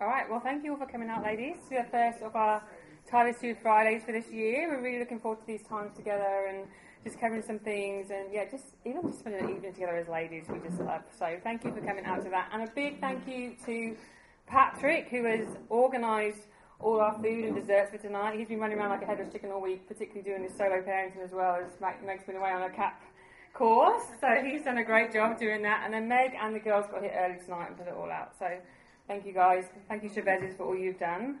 All right, well, thank you all for coming out, ladies, to the first of our Tyler's Food Fridays for this year. We're really looking forward to these times together and just covering some things and, yeah, just even just spending an evening together as ladies, we just love. So thank you for coming out to that. And a big thank you to Patrick, who has organised all our food and desserts for tonight. He's been running around like a headless chicken all week, particularly doing his solo parenting as well as Meg's been away on a cap course. So he's done a great job doing that. And then Meg and the girls got here early tonight and put it all out. So Thank you, guys. Thank you, Chavezes, for all you've done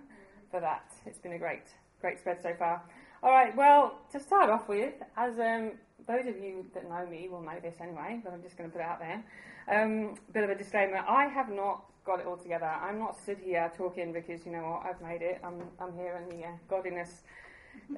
for that. It's been a great, great spread so far. All right, well, to start off with, as um, those of you that know me will know this anyway, but I'm just going to put it out there. Um, bit of a disclaimer: I have not got it all together. I'm not stood here talking because you know what I've made it. I'm I'm here in the uh, godliness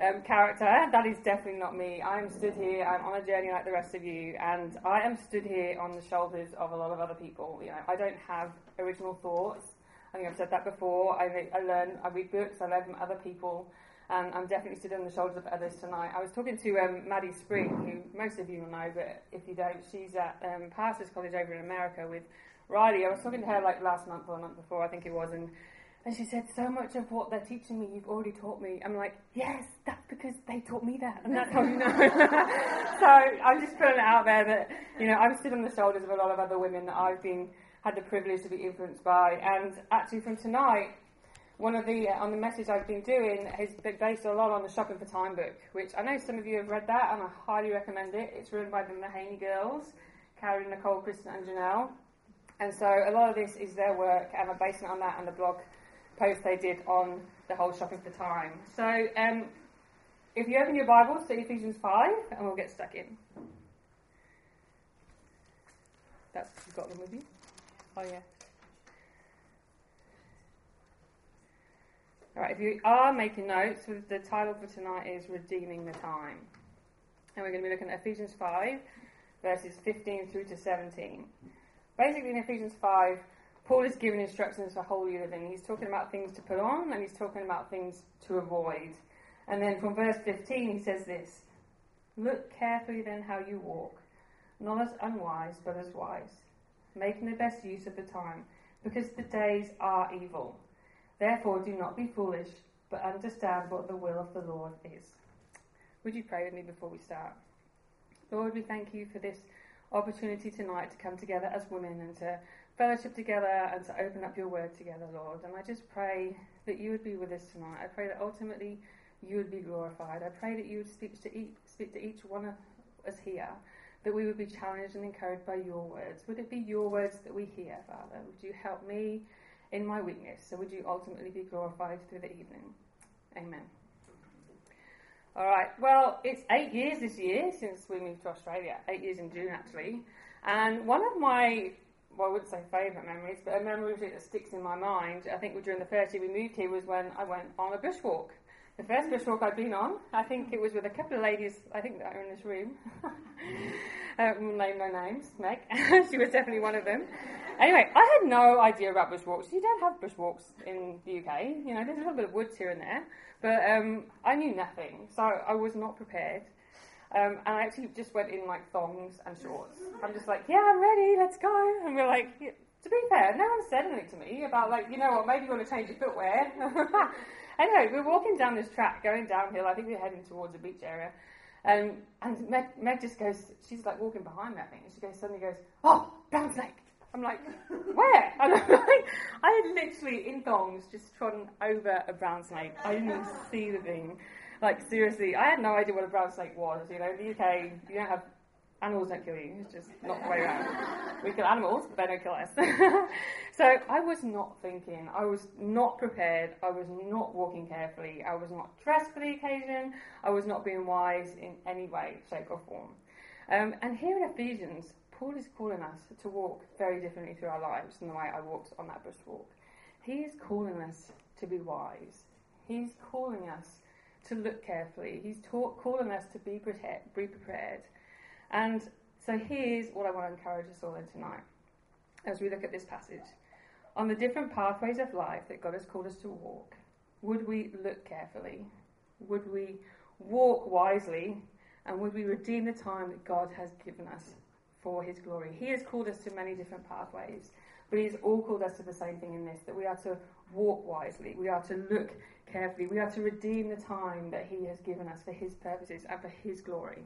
um, character. That is definitely not me. I'm stood here. I'm on a journey like the rest of you, and I am stood here on the shoulders of a lot of other people. You know, I don't have original thoughts. I think I've said that before. I, I learn, I read books, I learn from other people, and I'm definitely stood on the shoulders of others tonight. I was talking to um, Maddie Spring, who most of you will know, but if you don't, she's at um, Pastors College over in America with Riley. I was talking to her like last month or a month before, I think it was, and and she said, So much of what they're teaching me, you've already taught me. I'm like, Yes, that's because they taught me that. And that's how you know. so I'm just putting it out there that, you know, I'm stood on the shoulders of a lot of other women that I've been had the privilege to be influenced by. And actually, from tonight, one of the uh, on the message I've been doing has been based a lot on the Shopping for Time book, which I know some of you have read that, and I highly recommend it. It's written by the Mahaney girls, Carrie, Nicole, Kristen, and Janelle. And so a lot of this is their work, and I'm basing it on that and the blog post they did on the whole Shopping for Time. So um, if you open your Bibles to Ephesians 5, and we'll get stuck in. That's you've got them with you. Oh, yeah. All right, if you are making notes, the title for tonight is Redeeming the Time. And we're going to be looking at Ephesians 5, verses 15 through to 17. Basically, in Ephesians 5, Paul is giving instructions for holy living. He's talking about things to put on and he's talking about things to avoid. And then from verse 15, he says this Look carefully then how you walk, not as unwise, but as wise making the best use of the time, because the days are evil. Therefore, do not be foolish, but understand what the will of the Lord is. Would you pray with me before we start? Lord, we thank you for this opportunity tonight to come together as women and to fellowship together and to open up your word together, Lord. And I just pray that you would be with us tonight. I pray that ultimately you would be glorified. I pray that you would speak to each, speak to each one of us here that we would be challenged and encouraged by your words. Would it be your words that we hear, Father? Would you help me in my weakness? So would you ultimately be glorified through the evening? Amen. All right. Well, it's eight years this year since we moved to Australia. Eight years in June, actually. And one of my, well, I wouldn't say favourite memories, but a memory that sticks in my mind, I think during the first year we moved here, was when I went on a bushwalk. The first bushwalk I'd been on, I think it was with a couple of ladies, I think that are in this room. uh, we'll name no names, Meg. she was definitely one of them. Anyway, I had no idea about bushwalks. You don't have bushwalks in the UK. You know, there's a little bit of woods here and there. But um, I knew nothing, so I was not prepared. Um, and I actually just went in like thongs and shorts. I'm just like, yeah, I'm ready, let's go. And we're like, yeah. to be fair, no one said anything to me about like, you know what, maybe you want to change your footwear. Anyway, we're walking down this track, going downhill. I think we're heading towards a beach area. Um, and Meg, Meg, just goes, she's like walking behind me, I think, and she goes, suddenly goes, oh, brown snake. I'm like, where? I'm like, I had literally, in thongs, just trodden over a brown snake. I didn't even see the thing. Like, seriously, I had no idea what a brown snake was. You know, in the UK, you don't have animals don't kill you. It's just not the way around. we kill animals, but they don't kill us. so I was not thinking. I was not prepared. I was not walking carefully. I was not dressed for the occasion. I was not being wise in any way, shape, or form. Um, and here in Ephesians, Paul is calling us to walk very differently through our lives than the way I walked on that bushwalk. He is calling us to be wise. He's calling us to look carefully. He's ta- calling us to be. Be prepared and so here's what I want to encourage us all in tonight as we look at this passage. On the different pathways of life that God has called us to walk, would we look carefully? Would we walk wisely? And would we redeem the time that God has given us for His glory? He has called us to many different pathways. But He's all called us to the same thing in this that we are to walk wisely, we are to look carefully, we are to redeem the time that He has given us for His purposes and for His glory.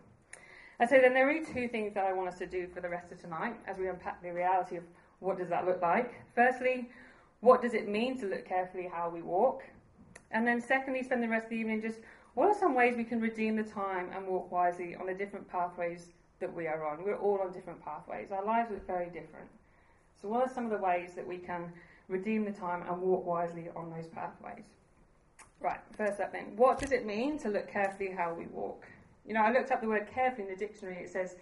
And so then there are two things that I want us to do for the rest of tonight as we unpack the reality of what does that look like. Firstly, what does it mean to look carefully how we walk? And then secondly, spend the rest of the evening just what are some ways we can redeem the time and walk wisely on the different pathways that we are on? We're all on different pathways. Our lives look very different. So what are some of the ways that we can redeem the time and walk wisely on those pathways? Right, first up then, what does it mean to look carefully how we walk? You know, I looked up the word carefully in the dictionary. It says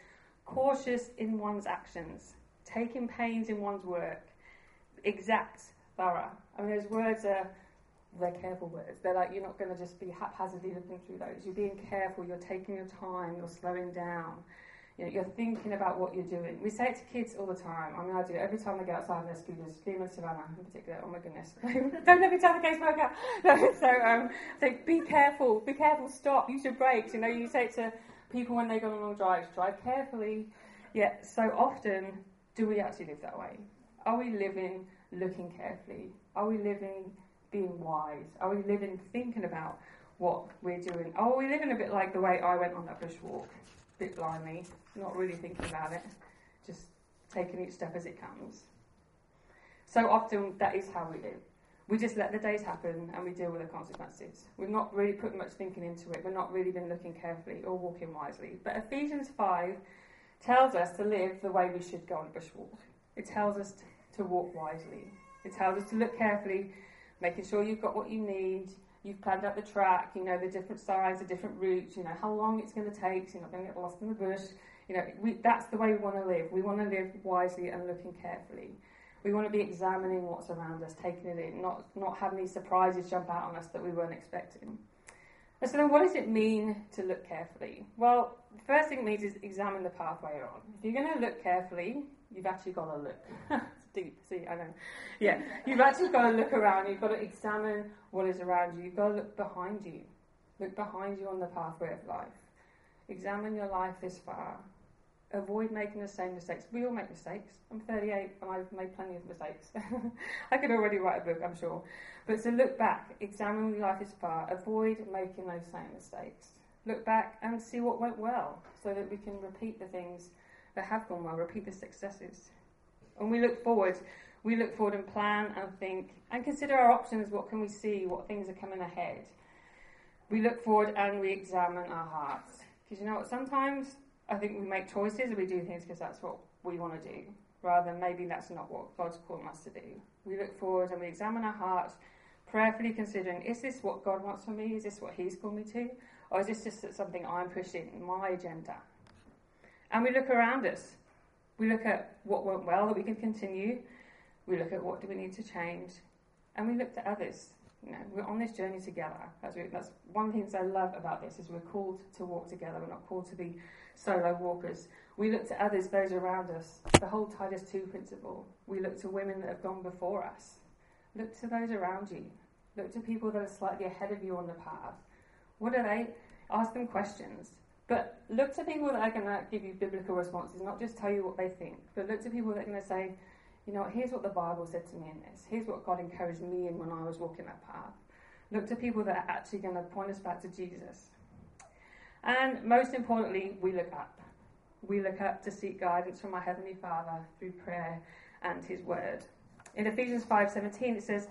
cautious in one's actions, taking pains in one's work, exact, thorough. I mean, those words are they're careful words. They're like you're not going to just be haphazardly looking through those. You're being careful. You're taking your time. You're slowing down. You know, you're thinking about what you're doing. We say it to kids all the time. I mean, I do every time they get outside their scooters. Lima Savannah in particular. Oh my goodness! Don't let me tell the case worker. No, so, um, so be careful. Be careful. Stop. Use your brakes. You know, you say it to people when they go on long drives. Drive carefully. Yet, so often, do we actually live that way? Are we living looking carefully? Are we living being wise? Are we living thinking about what we're doing? Are we living a bit like the way I went on that bushwalk, a bit blindly, not really thinking about it, just taking each step as it comes? So often that is how we live. We just let the days happen and we deal with the consequences. We've not really put much thinking into it. We've not really been looking carefully or walking wisely. But Ephesians 5 tells us to live the way we should go on a bushwalk. It tells us to walk wisely. It tells us to look carefully making sure you've got what you need, you've planned out the track, you know the different sides, the different routes, you know how long it's going to take, so you're not going to get lost in the bush. You know, we, that's the way we want to live. We want to live wisely and looking carefully. We want to be examining what's around us, taking it in, not, not having these surprises jump out on us that we weren't expecting. And so then what does it mean to look carefully? Well, the first thing it means is examine the pathway you're on. If you're going to look carefully, you've actually got to look. deep. See, I know. Yeah, you've actually got to look around. You've got to examine what is around you. You've got to look behind you. Look behind you on the pathway of life. Examine your life this far. Avoid making the same mistakes. We all make mistakes. I'm 38 and I've made plenty of mistakes. I could already write a book, I'm sure. But to look back, examine your life this far. Avoid making those same mistakes. Look back and see what went well so that we can repeat the things that have gone well, repeat the successes. When we look forward, we look forward and plan and think and consider our options. What can we see? What things are coming ahead? We look forward and we examine our hearts. Because you know what? Sometimes I think we make choices and we do things because that's what we want to do, rather than maybe that's not what God's calling us to do. We look forward and we examine our hearts, prayerfully considering is this what God wants for me? Is this what He's called me to? Or is this just something I'm pushing, my agenda? And we look around us we look at what went well that we can continue. We look at what do we need to change, and we look to others. You know, we're on this journey together. That's, that's one things I love about this is we're called to walk together. We're not called to be solo walkers. We look to others, those around us. The whole Titus 2 principle. We look to women that have gone before us. Look to those around you. Look to people that are slightly ahead of you on the path. What are they? Ask them questions. But look to people that are going to give you biblical responses, not just tell you what they think, but look to people that are going to say, you know, here's what the Bible said to me in this. Here's what God encouraged me in when I was walking that path. Look to people that are actually going to point us back to Jesus. And most importantly, we look up. We look up to seek guidance from our Heavenly Father through prayer and His Word. In Ephesians 5:17 it says,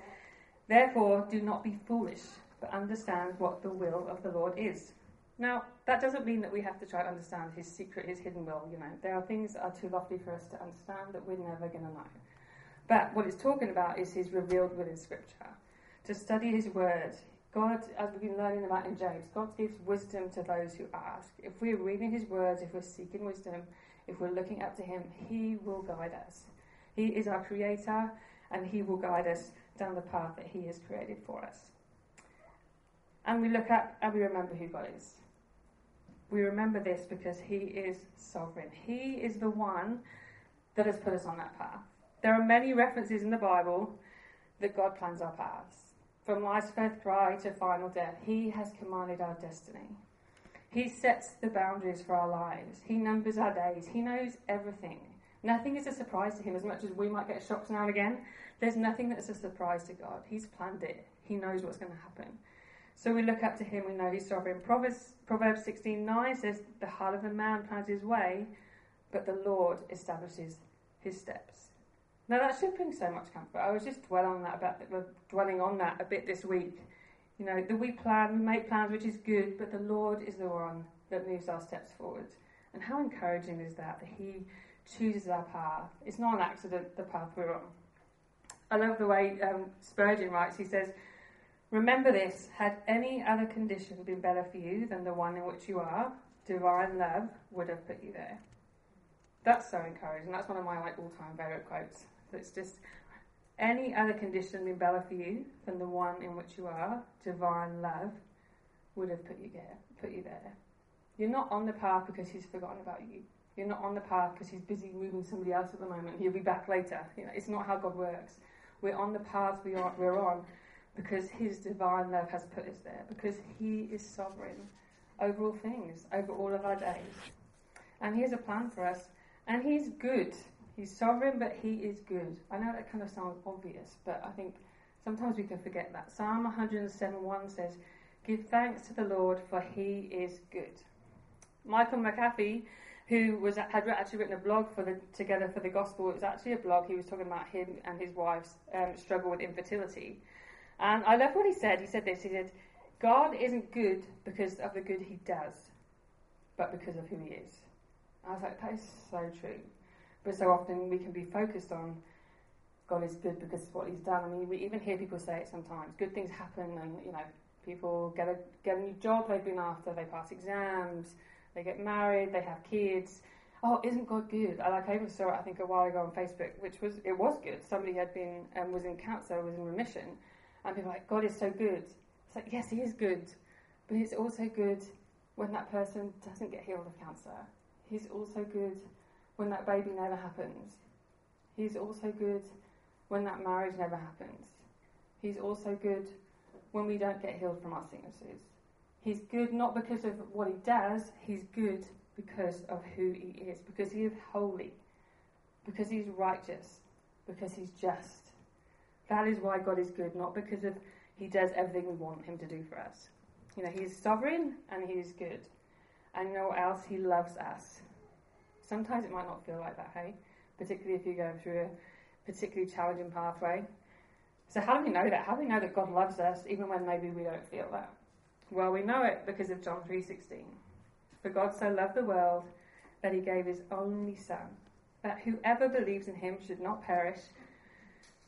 "Therefore do not be foolish, but understand what the will of the Lord is." Now, that doesn't mean that we have to try to understand his secret, his hidden will, you know. There are things that are too lofty for us to understand that we're never going to know. But what it's talking about is his revealed will in Scripture. To study his word. God, as we've been learning about in James, God gives wisdom to those who ask. If we're reading his words, if we're seeking wisdom, if we're looking up to him, he will guide us. He is our creator, and he will guide us down the path that he has created for us. And we look up and we remember who God is we remember this because He is sovereign. He is the one that has put us on that path. There are many references in the Bible that God plans our paths. From life's first cry to final death, He has commanded our destiny. He sets the boundaries for our lives. He numbers our days. He knows everything. Nothing is a surprise to him as much as we might get shocked now and again. There's nothing that's a surprise to God. He's planned it. He knows what's going to happen. So we look up to him, we know he's sovereign. Proverbs, Proverbs 16.9 says, The heart of a man plans his way, but the Lord establishes his steps. Now that should bring so much comfort. I was just dwelling on that about dwelling on that a bit this week. You know, that we plan, we make plans, which is good, but the Lord is the one that moves our steps forward. And how encouraging is that, that He chooses our path? It's not an accident, the path we're on. I love the way um, Spurgeon writes. He says, Remember this had any other condition been better for you than the one in which you are, divine love would have put you there. That's so encouraging. That's one of my like all-time favourite quotes. It's just any other condition been better for you than the one in which you are, divine love would have put you there. Put you there. You're not on the path because he's forgotten about you. You're not on the path because he's busy moving somebody else at the moment. He'll be back later. You know, it's not how God works. We're on the path we are, we're on because his divine love has put us there, because he is sovereign over all things, over all of our days. And he has a plan for us, and he's good. He's sovereign, but he is good. I know that kind of sounds obvious, but I think sometimes we can forget that. Psalm 107 1 says, Give thanks to the Lord, for he is good. Michael McAfee, who was had actually written a blog for the Together for the Gospel, it was actually a blog. He was talking about him and his wife's um, struggle with infertility. And I love what he said. He said this. He said, God isn't good because of the good he does, but because of who he is. I was like, that is so true. But so often we can be focused on God is good because of what he's done. I mean, we even hear people say it sometimes. Good things happen and, you know, people get a, get a new job they've been after, they pass exams, they get married, they have kids. Oh, isn't God good? I like I even saw it I think a while ago on Facebook, which was it was good. Somebody had been um, was in cancer, was in remission, and are like, God is so good. It's like, yes, He is good, but He's also good when that person doesn't get healed of cancer. He's also good when that baby never happens. He's also good when that marriage never happens. He's also good when we don't get healed from our sicknesses. He's good not because of what he does, he's good because of who he is, because he is holy, because he's righteous, because he's just. That is why God is good, not because of he does everything we want him to do for us. You know, he's sovereign and he is good. And you know what else? He loves us. Sometimes it might not feel like that, hey? Particularly if you're going through a particularly challenging pathway. So how do we know that? How do we know that God loves us even when maybe we don't feel that? Well, we know it because of John 3:16. For God so loved the world that he gave his only son, that whoever believes in him should not perish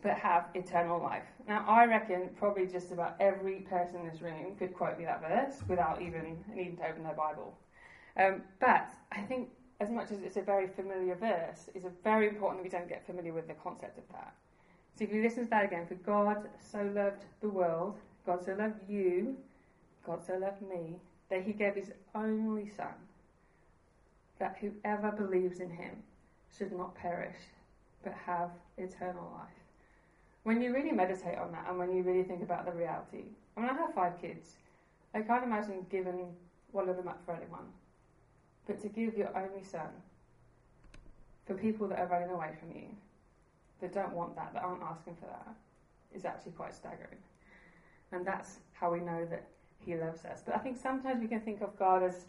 but have eternal life. Now, I reckon probably just about every person in this room could quote me that verse without even needing to open their Bible. Um, but I think, as much as it's a very familiar verse, it's very important that we don't get familiar with the concept of that. So, if you listen to that again, for God so loved the world, God so loved you, God so loved me, that He gave His only Son, that whoever believes in Him should not perish, but have eternal life when you really meditate on that and when you really think about the reality, I mean, I have five kids. I can't imagine giving one of them up for anyone. But to give your only son for people that are running away from you, that don't want that, that aren't asking for that, is actually quite staggering. And that's how we know that he loves us. But I think sometimes we can think of God as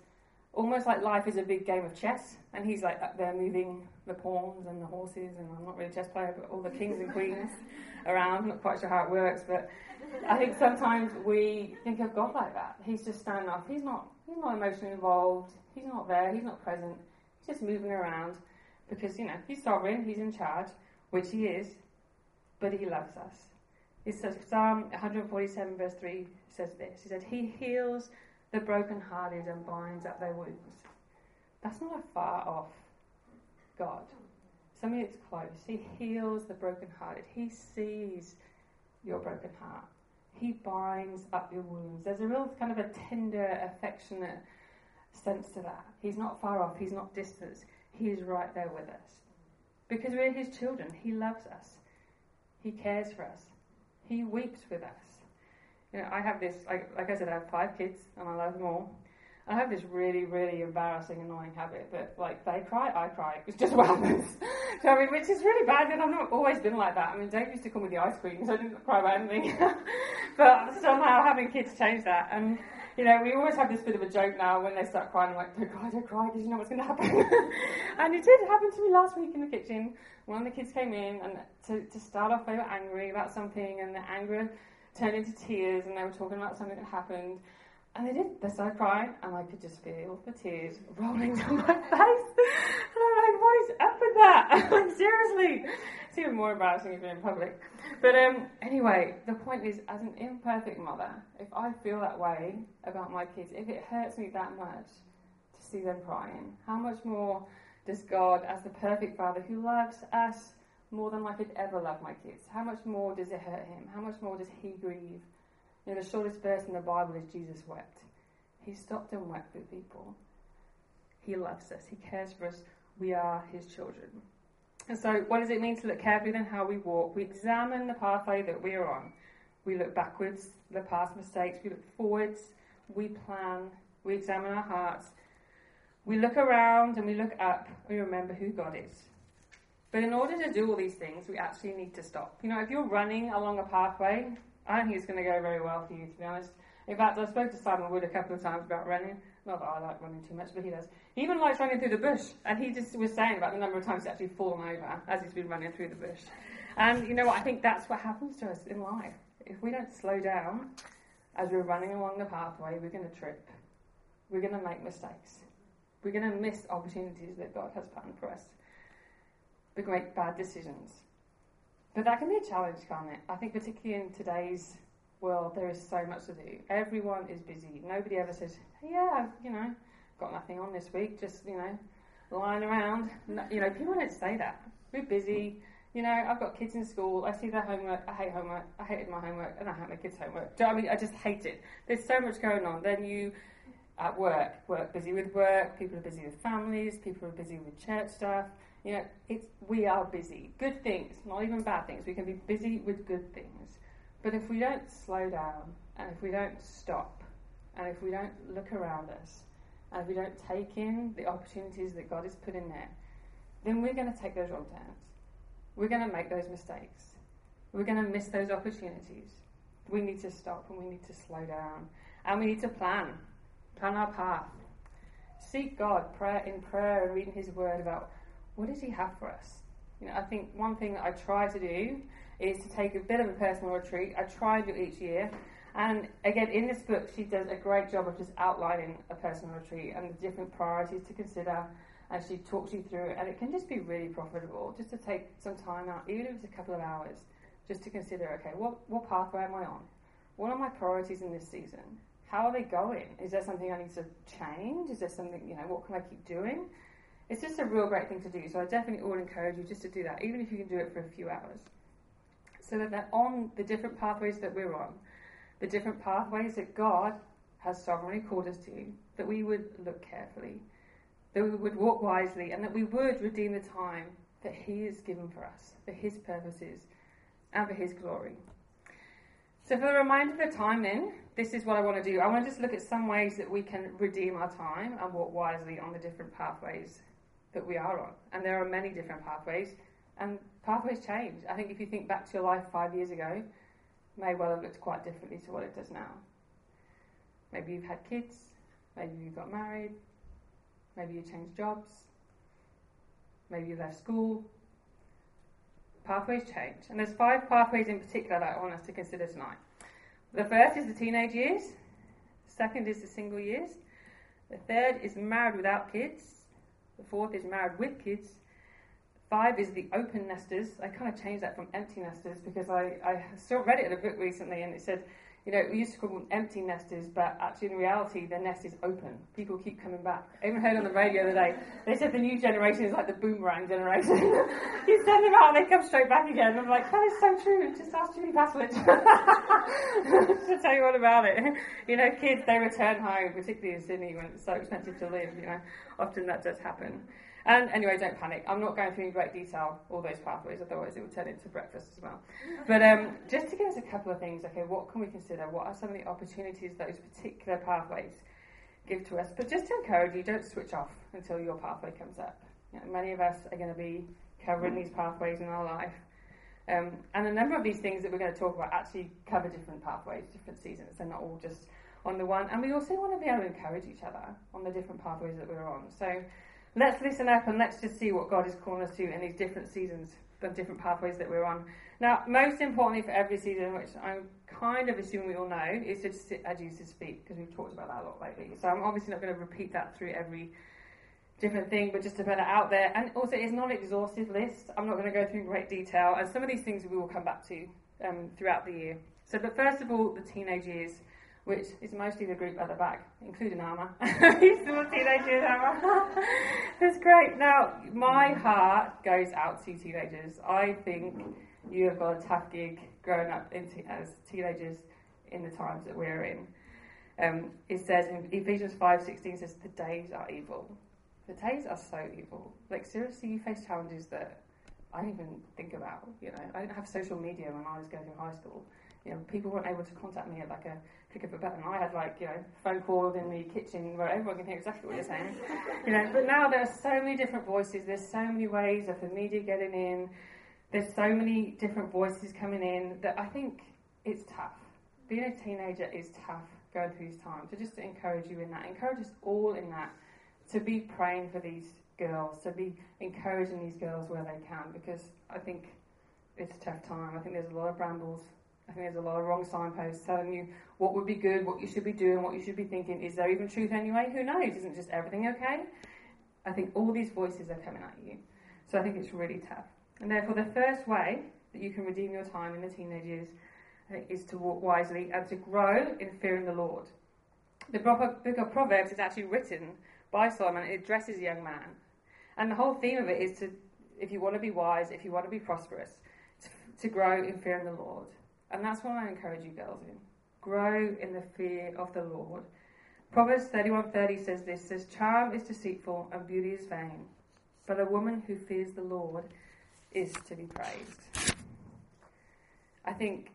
almost like life is a big game of chess, and he's like up there moving the pawns and the horses, and I'm not really a chess player, but all the kings and queens around. I'm not quite sure how it works, but I think sometimes we think of God like that. He's just standing up. He's not. He's not emotionally involved. He's not there. He's not present. He's just moving around because you know he's sovereign. He's in charge, which he is, but he loves us. It says Psalm 147 verse 3 says this. He said, He heals the brokenhearted and binds up their wounds. That's not a far off God. Something that's close. He heals the brokenhearted. He sees your broken heart. He binds up your wounds. There's a real kind of a tender, affectionate sense to that. He's not far off. He's not distant. He is right there with us. Because we're his children. He loves us. He cares for us. He weeps with us you know, I have this, like, like I said, I have five kids and I love them all. I have this really, really embarrassing, annoying habit that, like, they cry, I cry. It's just what happens. so, I mean, which is really bad, and I've not always been like that. I mean, Dave used to come with the ice cream, so I didn't cry about anything. but somehow having kids changed that. And, you know, we always have this bit of a joke now when they start crying, I'm like, oh don't cry, don't cry, because you know what's going to happen. and it did happen to me last week in the kitchen. One of the kids came in, and to, to start off, they were angry about something, and the anger turned into tears, and they were talking about something that happened. And they did. They started crying, and I could just feel the tears rolling down my face. And I'm like, what is up with that? like, seriously. It's even more embarrassing if you're in public. But um, anyway, the point is, as an imperfect mother, if I feel that way about my kids, if it hurts me that much to see them crying, how much more does God, as the perfect Father who loves us more than I could ever love my kids, how much more does it hurt him? How much more does he grieve? You know, the shortest verse in the Bible is Jesus wept. He stopped and wept with people. He loves us. He cares for us. We are his children. And so, what does it mean to look carefully then how we walk? We examine the pathway that we are on. We look backwards, the past mistakes. We look forwards. We plan. We examine our hearts. We look around and we look up. We remember who God is. But in order to do all these things, we actually need to stop. You know, if you're running along a pathway, I don't think it's going to go very well for you, to be honest. In fact, I spoke to Simon Wood a couple of times about running. Not that I like running too much, but he does. He even likes running through the bush. And he just was saying about the number of times he's actually fallen over as he's been running through the bush. And you know what? I think that's what happens to us in life. If we don't slow down as we're running along the pathway, we're going to trip. We're going to make mistakes. We're going to miss opportunities that God has planned for us. Can make bad decisions. But that can be a challenge, can't it? I think, particularly in today's world, there is so much to do. Everyone is busy. Nobody ever says, "Yeah, you know, got nothing on this week. Just you know, lying around." You know, people don't say that. We're busy. You know, I've got kids in school. I see their homework. I hate homework. I hated my homework, and I hate my kids' homework. Do you know I mean? I just hate it. There's so much going on. Then you at work, work busy with work. People are busy with families. People are busy with church stuff. You know, it's we are busy. Good things, not even bad things. We can be busy with good things. But if we don't slow down and if we don't stop and if we don't look around us and if we don't take in the opportunities that God has put in there, then we're going to take those wrong turns. We're going to make those mistakes. We're going to miss those opportunities. We need to stop and we need to slow down. And we need to plan. Plan our path. Seek God prayer in prayer and reading His Word about what does He have for us? You know, I think one thing that I try to do is to take a bit of a personal retreat. I try to do each year. And again, in this book, she does a great job of just outlining a personal retreat and the different priorities to consider. And she talks you through it. And it can just be really profitable just to take some time out, even if it's a couple of hours, just to consider okay, what, what pathway am I on? What are my priorities in this season? How are they going? Is there something I need to change? Is there something, you know, what can I keep doing? It's just a real great thing to do. So I definitely all encourage you just to do that, even if you can do it for a few hours. So that they're on the different pathways that we're on, the different pathways that God has sovereignly called us to, that we would look carefully, that we would walk wisely, and that we would redeem the time that He has given for us, for His purposes, and for His glory. So, for the remainder of the time, then, this is what I want to do. I want to just look at some ways that we can redeem our time and walk wisely on the different pathways that we are on. And there are many different pathways, and pathways change. I think if you think back to your life five years ago, may well have looked quite differently to what it does now. Maybe you've had kids, maybe you got married, maybe you changed jobs, maybe you left school. Pathways change. And there's five pathways in particular that I want us to consider tonight. The first is the teenage years, the second is the single years, the third is married without kids, fourth is married with kids. Five is the open nesters. I kind of changed that from empty nesters because I, I still read it in a book recently and it said, you know, we used to call them empty nesters, but actually in reality, their nest is open. People keep coming back. I even heard on the radio the other day, they said the new generation is like the boomerang generation. you send them out and they come straight back again. I'm like, that is so true. Just ask Judy Paslich to tell you all about it. You know, kids, they return home, particularly in Sydney when it's so expensive to live, you know. Often that does happen. And anyway, don't panic. I'm not going through in great detail all those pathways, otherwise it would turn into breakfast as well. But um, just to give us a couple of things, okay, what can we consider? What are some of the opportunities those particular pathways give to us. But just to encourage you, don't switch off until your pathway comes up. You know, many of us are going to be covering these pathways in our life. Um, and a number of these things that we're going to talk about actually cover different pathways, different seasons. They're not all just on the one. And we also want to be able to encourage each other on the different pathways that we're on. So let's listen up and let's just see what God is calling us to in these different seasons, the different pathways that we're on. Now, most importantly for every season, which I'm kind of assuming we all know, is to sit as Jesus speak, because we've talked about that a lot lately. So I'm obviously not going to repeat that through every different thing, but just to put it out there. And also, it's not an exhaustive list. I'm not going to go through in great detail, and some of these things we will come back to um, throughout the year. So, but first of all, the teenage years, which is mostly the group at the back, including Alma. He's still teenage years, Alma. it's great. Now, my heart goes out to teenagers. I think you have got a tough gig growing up into, as teenagers in the times that we're in. Um, it says in Ephesians 5:16 says the days are evil. The days are so evil. Like seriously, you face challenges that I didn't even think about. You know, I didn't have social media when I was going through high school. You know, people weren't able to contact me at like a click of a button. I had like you know phone calls in the kitchen where everyone can hear exactly what you're saying. you know, but now there are so many different voices. There's so many ways of the media getting in. There's so many different voices coming in that I think it's tough. Being a teenager is tough going through this time. So just to encourage you in that, encourage us all in that to be praying for these girls, to be encouraging these girls where they can, because I think it's a tough time. I think there's a lot of brambles. I think there's a lot of wrong signposts telling you what would be good, what you should be doing, what you should be thinking. Is there even truth anyway? Who knows? Isn't just everything okay? I think all these voices are coming at you. So I think it's really tough. And therefore, the first way that you can redeem your time in the teenage years is to walk wisely and to grow in fearing the Lord. The book of Proverbs is actually written by Solomon. It addresses a young man. And the whole theme of it is to, if you want to be wise, if you want to be prosperous, to, to grow in fear of the Lord. And that's what I encourage you girls in. Grow in the fear of the Lord. Proverbs 31:30 says this says charm is deceitful and beauty is vain, but a woman who fears the Lord is to be praised. I think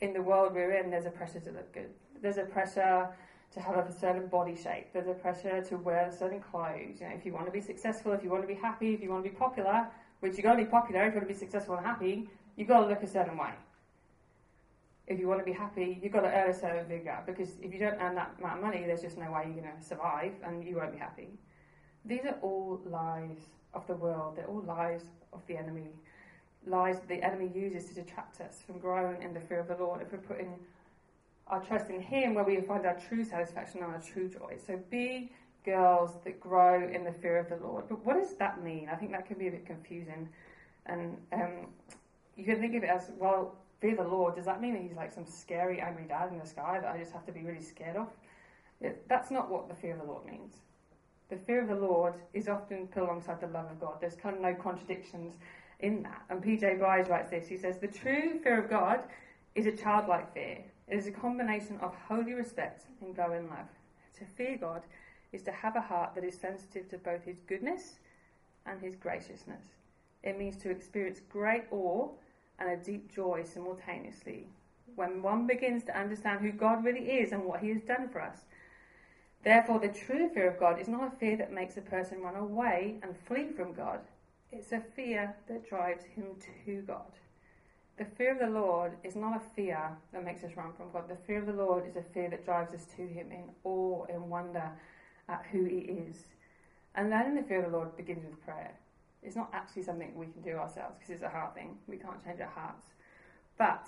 in the world we're in there's a pressure to look good. There's a pressure to have a certain body shape. There's a pressure to wear certain clothes. You know, if you want to be successful, if you want to be happy, if you want to be popular, which you've got to be popular, if you want to be successful and happy, you've got to look a certain way. If you want to be happy, you've got to earn a certain figure because if you don't earn that amount of money, there's just no way you're going to survive and you won't be happy. These are all lies of the world. They're all lies of the enemy. Lies that the enemy uses to detract us from growing in the fear of the Lord. If we're putting our trust in Him where we find our true satisfaction and our true joy. So be girls that grow in the fear of the Lord. But what does that mean? I think that can be a bit confusing. And um, you can think of it as, well, fear the Lord. Does that mean that He's like some scary, angry dad in the sky that I just have to be really scared of? It, that's not what the fear of the Lord means. The fear of the Lord is often put alongside the love of God. There's kind of no contradictions in that. And PJ Wise writes this. He says, The true fear of God is a childlike fear. It is a combination of holy respect and growing love. To fear God is to have a heart that is sensitive to both His goodness and His graciousness. It means to experience great awe and a deep joy simultaneously. When one begins to understand who God really is and what He has done for us. Therefore, the true fear of God is not a fear that makes a person run away and flee from God. It's a fear that drives him to God. The fear of the Lord is not a fear that makes us run from God. The fear of the Lord is a fear that drives us to Him in awe and wonder at who He is. And learning the fear of the Lord begins with prayer. It's not actually something we can do ourselves because it's a heart thing. We can't change our hearts. But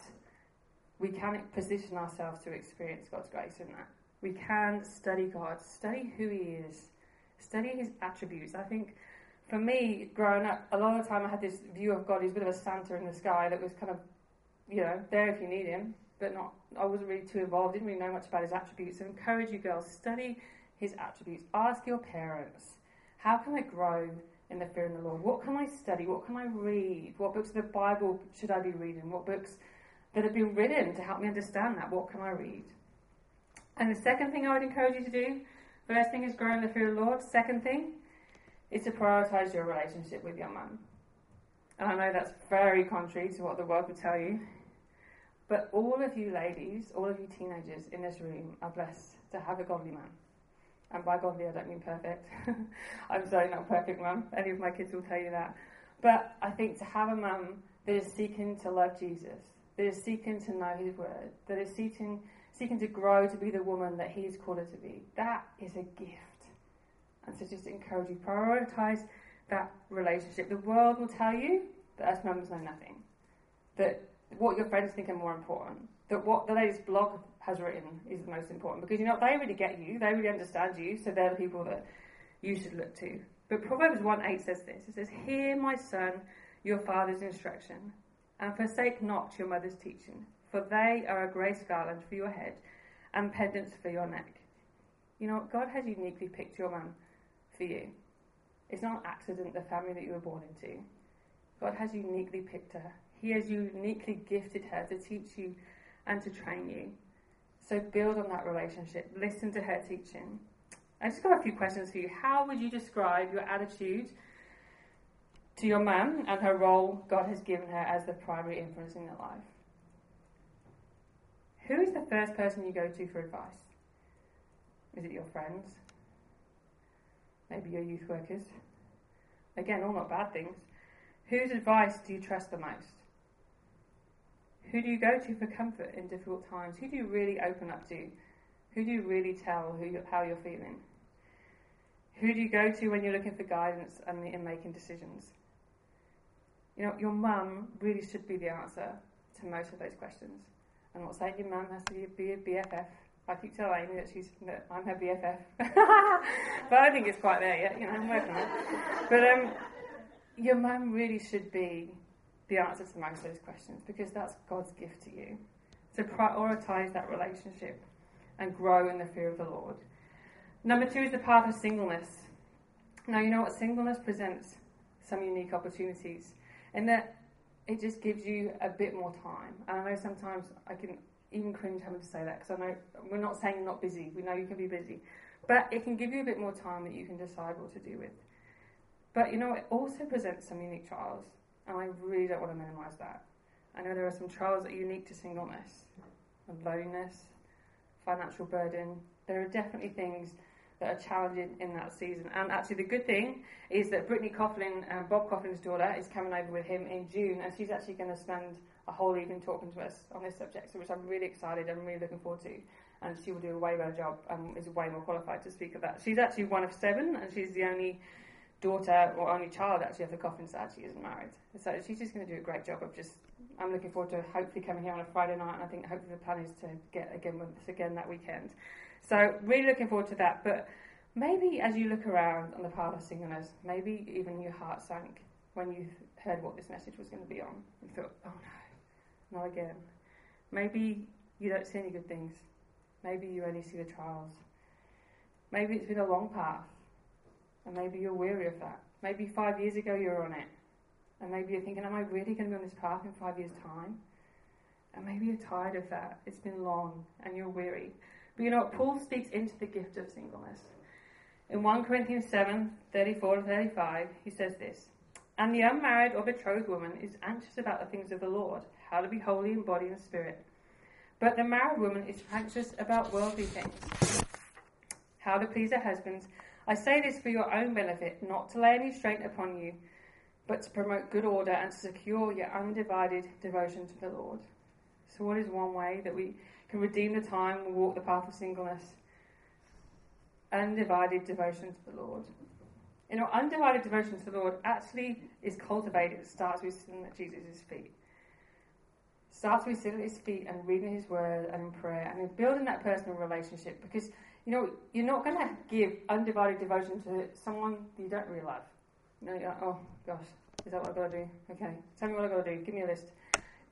we can position ourselves to experience God's grace in that. We can study God, study who He is, study His attributes. I think for me, growing up, a lot of the time I had this view of God. He's a bit of a Santa in the sky that was kind of, you know, there if you need him, but not. I wasn't really too involved. Didn't really know much about his attributes. So, encourage you girls study his attributes. Ask your parents, how can I grow in the fear of the Lord? What can I study? What can I read? What books of the Bible should I be reading? What books that have been written to help me understand that? What can I read? And the second thing I would encourage you to do, first thing is grow in the fear of the Lord. Second thing is to prioritize your relationship with your mum. And I know that's very contrary to what the world would tell you. But all of you ladies, all of you teenagers in this room are blessed to have a godly man. And by godly, I don't mean perfect. I'm certainly not a perfect mum. Any of my kids will tell you that. But I think to have a mum that is seeking to love Jesus, that is seeking to know his word, that is seeking, seeking to grow to be the woman that he's called her to be, that is a gift. And so just encourage you, prioritize that relationship. The world will tell you that us mums know nothing. That what your friends think are more important. That what the latest blog has written is the most important. Because you know they really get you, they really understand you, so they're the people that you should look to. But Proverbs 1 8 says this It says, Hear, my son, your father's instruction, and forsake not your mother's teaching, for they are a grace garland for your head and pendants for your neck. You know, God has uniquely picked your mum for you. It's not an accident the family that you were born into. God has uniquely picked her. He has uniquely gifted her to teach you and to train you. So build on that relationship. Listen to her teaching. I just got a few questions for you. How would you describe your attitude to your mum and her role God has given her as the primary influence in your life? Who is the first person you go to for advice? Is it your friends? Maybe your youth workers? Again, all not bad things. Whose advice do you trust the most? Who do you go to for comfort in difficult times? Who do you really open up to? Who do you really tell who you, how you're feeling? Who do you go to when you're looking for guidance and in making decisions? You know, your mum really should be the answer to most of those questions. I'm not saying your mum has to be a BFF. I keep telling Amy that she's that I'm her BFF, but I think it's quite there yet. You know, I'm working on it. But um, your mum really should be the answer to most of those questions because that's God's gift to you. So prioritize that relationship and grow in the fear of the Lord. Number two is the path of singleness. Now, you know what? Singleness presents some unique opportunities in that it just gives you a bit more time. And I know sometimes I can even cringe having to say that because I know we're not saying you're not busy. We know you can be busy. But it can give you a bit more time that you can decide what to do with. But you know, it also presents some unique trials and I really don't want to minimise that. I know there are some trials that are unique to singleness, loneliness, financial burden. There are definitely things that are challenging in that season. And actually, the good thing is that Brittany Kauflin, um, Bob Kauflin's daughter, is coming over with him in June, and she's actually going to spend a whole evening talking to us on this subject, so which I'm really excited and really looking forward to. And she will do a way better job and is way more qualified to speak of that. She's actually one of seven, and she's the only daughter or only child actually of the Kauflins that actually isn't married. So she's just going to do a great job of just. I'm looking forward to hopefully coming here on a Friday night, and I think hopefully the plan is to get again with us again that weekend. So really looking forward to that. But maybe as you look around on the path of singleness, maybe even your heart sank when you heard what this message was going to be on, and thought, oh no, not again. Maybe you don't see any good things. Maybe you only see the trials. Maybe it's been a long path and maybe you're weary of that. Maybe five years ago you were on it. And maybe you're thinking, am I really going to be on this path in five years' time? And maybe you're tired of that. It's been long and you're weary. But you know what? Paul speaks into the gift of singleness. In 1 Corinthians 7 34 to 35, he says this And the unmarried or betrothed woman is anxious about the things of the Lord, how to be holy in body and spirit. But the married woman is anxious about worldly things, how to please her husbands I say this for your own benefit, not to lay any strain upon you, but to promote good order and to secure your undivided devotion to the Lord. So, what is one way that we can redeem the time and walk the path of singleness? Undivided devotion to the Lord. You know, undivided devotion to the Lord actually is cultivated. It starts with sitting at Jesus' feet. It Starts with sitting at his feet and reading his word and in prayer and building that personal relationship because you know, you're not going to give undivided devotion to someone you don't really love. You know, like, oh gosh, is that what I've got to do? Okay, tell me what I've got to do. Give me a list.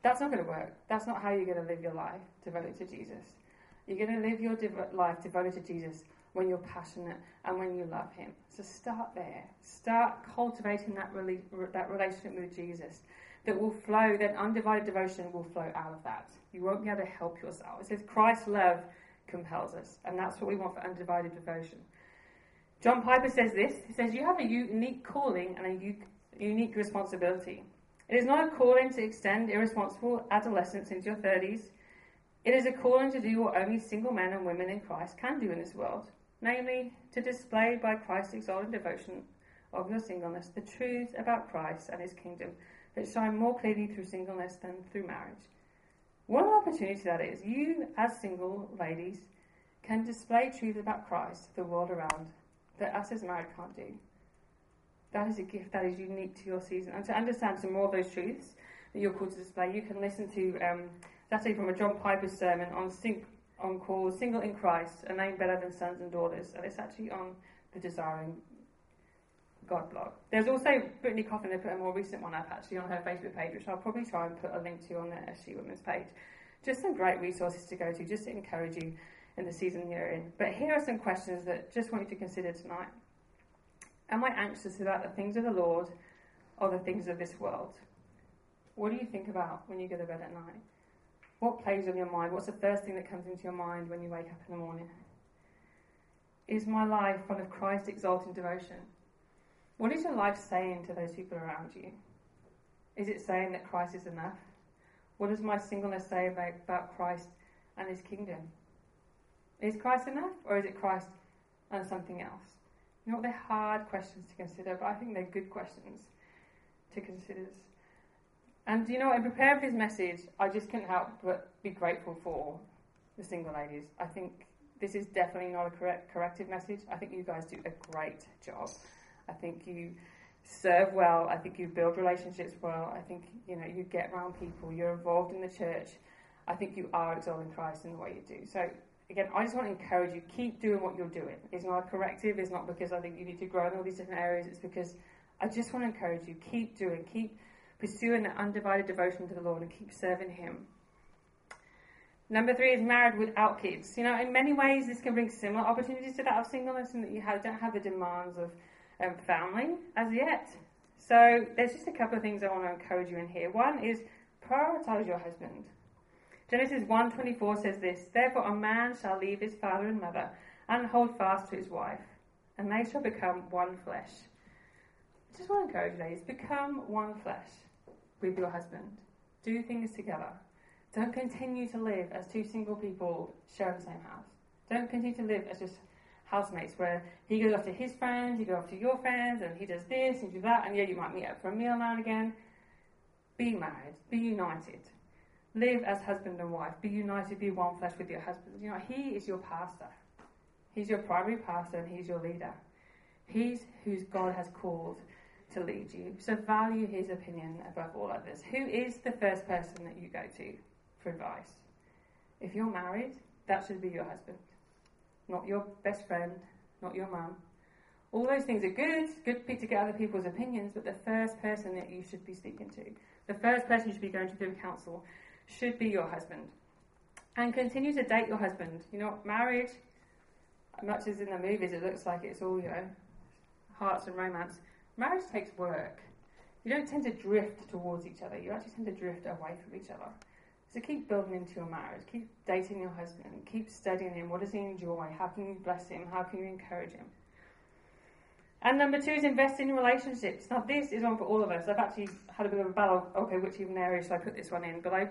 That's not going to work. That's not how you're going to live your life devoted to Jesus. You're going to live your dev- life devoted to Jesus when you're passionate and when you love Him. So start there. Start cultivating that, that relationship with Jesus that will flow, that undivided devotion will flow out of that. You won't be able to help yourself. It says Christ's love compels us. And that's what we want for undivided devotion. John Piper says this He says, You have a unique calling and a unique responsibility. It is not a calling to extend irresponsible adolescence into your 30s. It is a calling to do what only single men and women in Christ can do in this world namely, to display by Christ's exalted devotion of your singleness the truths about Christ and his kingdom that shine more clearly through singleness than through marriage. What an opportunity that is. You, as single ladies, can display truths about Christ to the world around that us as married can't do. That is a gift that is unique to your season. And to understand some more of those truths that you're called to display, you can listen to um, from a John Piper sermon on sing, on called "Single in Christ: A Name Better Than Sons and Daughters," and it's actually on the Desiring God blog. There's also Brittany Kauflin. They put a more recent one up actually on her Facebook page, which I'll probably try and put a link to on the SG Women's page. Just some great resources to go to, just to encourage you in the season you're in. But here are some questions that just want you to consider tonight. Am I anxious about the things of the Lord or the things of this world? What do you think about when you go to bed at night? What plays on your mind? What's the first thing that comes into your mind when you wake up in the morning? Is my life full of Christ exalting devotion? What is your life saying to those people around you? Is it saying that Christ is enough? What does my singleness say about, about Christ and his kingdom? Is Christ enough or is it Christ and something else? You know, they're hard questions to consider, but I think they're good questions to consider. And you know, in preparing for this message, I just couldn't help but be grateful for the single ladies. I think this is definitely not a correct corrective message. I think you guys do a great job. I think you serve well. I think you build relationships well. I think you know you get around people. You're involved in the church. I think you are exalting Christ in the way you do. So again, I just want to encourage you: keep doing what you're doing. It's not a corrective. It's not because I think you need to grow in all these different areas. It's because I just want to encourage you: keep doing, keep pursuing that undivided devotion to the Lord and keep serving Him. Number three is married without kids. You know, in many ways, this can bring similar opportunities to that of singleness, in that you don't have the demands of um, family as yet. So, there's just a couple of things I want to encourage you in here. One is prioritize your husband. Genesis 1:24 says this: Therefore, a man shall leave his father and mother and hold fast to his wife, and they shall become one flesh. I just want to encourage you, ladies: become one flesh with your husband. Do things together. Don't continue to live as two single people sharing the same house. Don't continue to live as just housemates where he goes to his friends, you go to your friends, and he does this and do that, and yeah, you might meet up for a meal now and again. Be married, be united. Live as husband and wife. Be united, be one flesh with your husband. You know, he is your pastor. He's your primary pastor and he's your leader. He's whose God has called to lead you. So value his opinion above all others. Who is the first person that you go to for advice? If you're married, that should be your husband, not your best friend, not your mum. All those things are good, good to get other people's opinions, but the first person that you should be speaking to, the first person you should be going to through counsel, should be your husband. And continue to date your husband. You know, marriage, much as in the movies, it looks like it's all, you know, hearts and romance marriage takes work. You don't tend to drift towards each other, you actually tend to drift away from each other. So keep building into your marriage, keep dating your husband, keep studying him. What does he enjoy? How can you bless him? How can you encourage him? And number two is invest in relationships. Now, this is one for all of us. I've actually had a bit of a battle. Okay, which even area should I put this one in? But I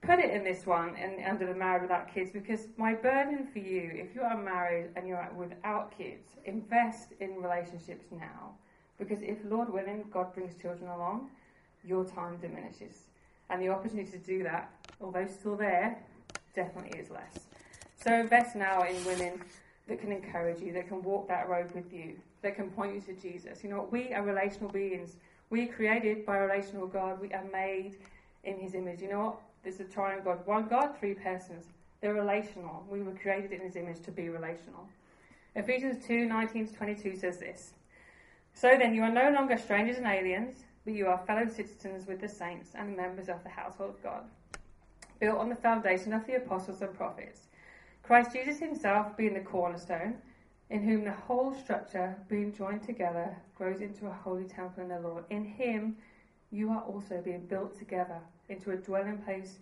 put it in this one, in, under the married without kids, because my burden for you, if you are married and you're without kids, invest in relationships now. Because if, Lord willing, God brings children along, your time diminishes. And the opportunity to do that, although still there, definitely is less. So invest now in women that can encourage you, that can walk that road with you, that can point you to Jesus. You know, what? we are relational beings. We are created by a relational God. We are made in his image. You know what? There's a triune God. One God, three persons. They're relational. We were created in his image to be relational. Ephesians 2 19 to 22 says this so then, you are no longer strangers and aliens, but you are fellow citizens with the saints and members of the household of God, built on the foundation of the apostles and prophets. Christ Jesus himself being the cornerstone, in whom the whole structure, being joined together, grows into a holy temple in the Lord. In him, you are also being built together into a dwelling place